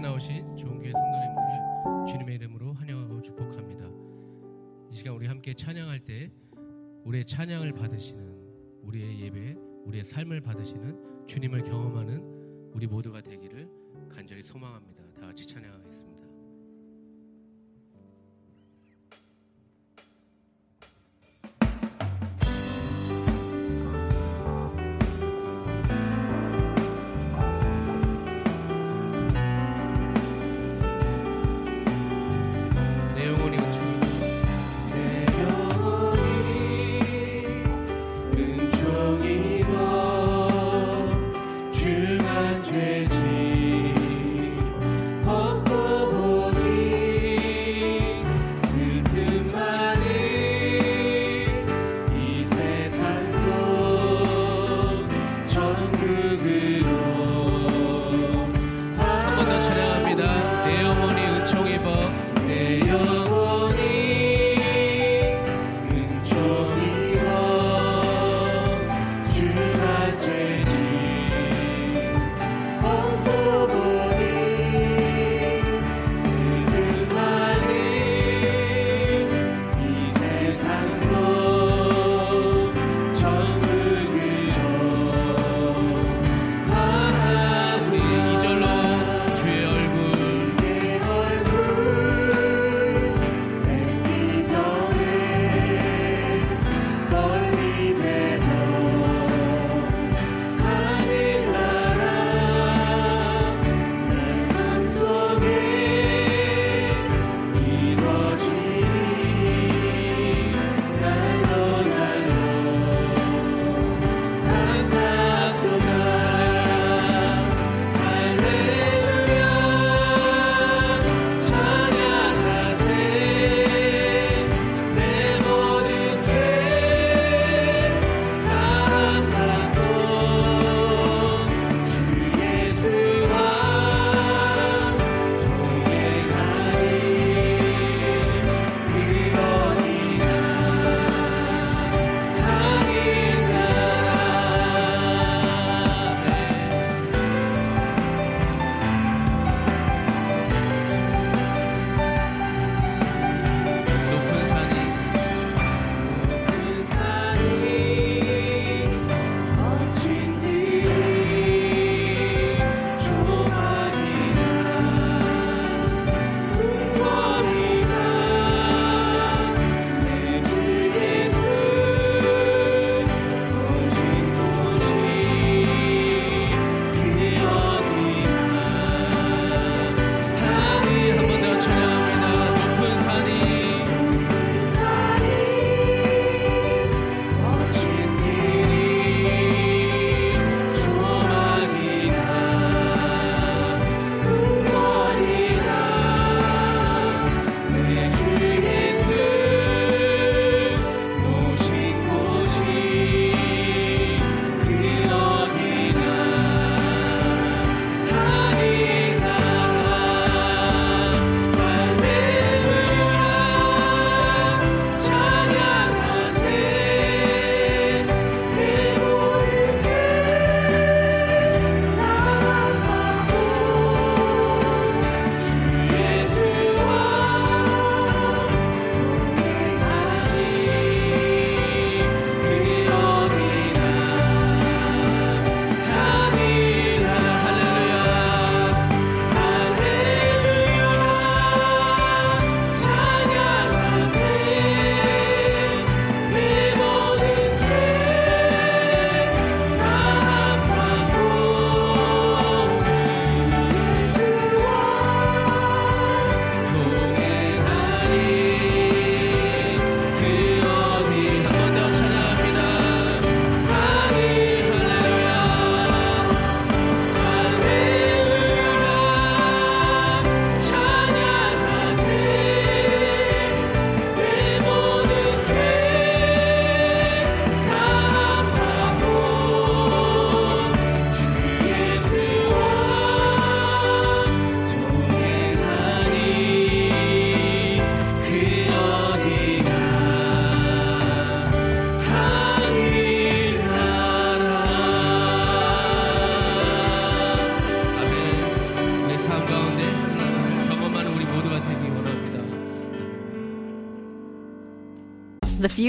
예배 나오신 좋은 교회 성도님들을 주님의 이름으로 환영하고 축복합니다. 이 시간 우리 함께 찬양할 때 우리의 찬양을 받으시는 우리의 예배, 우리의 삶을 받으시는 주님을 경험하는 우리 모두가 되기를 간절히 소망합니다. 다 같이 찬양하겠습니다.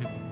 对。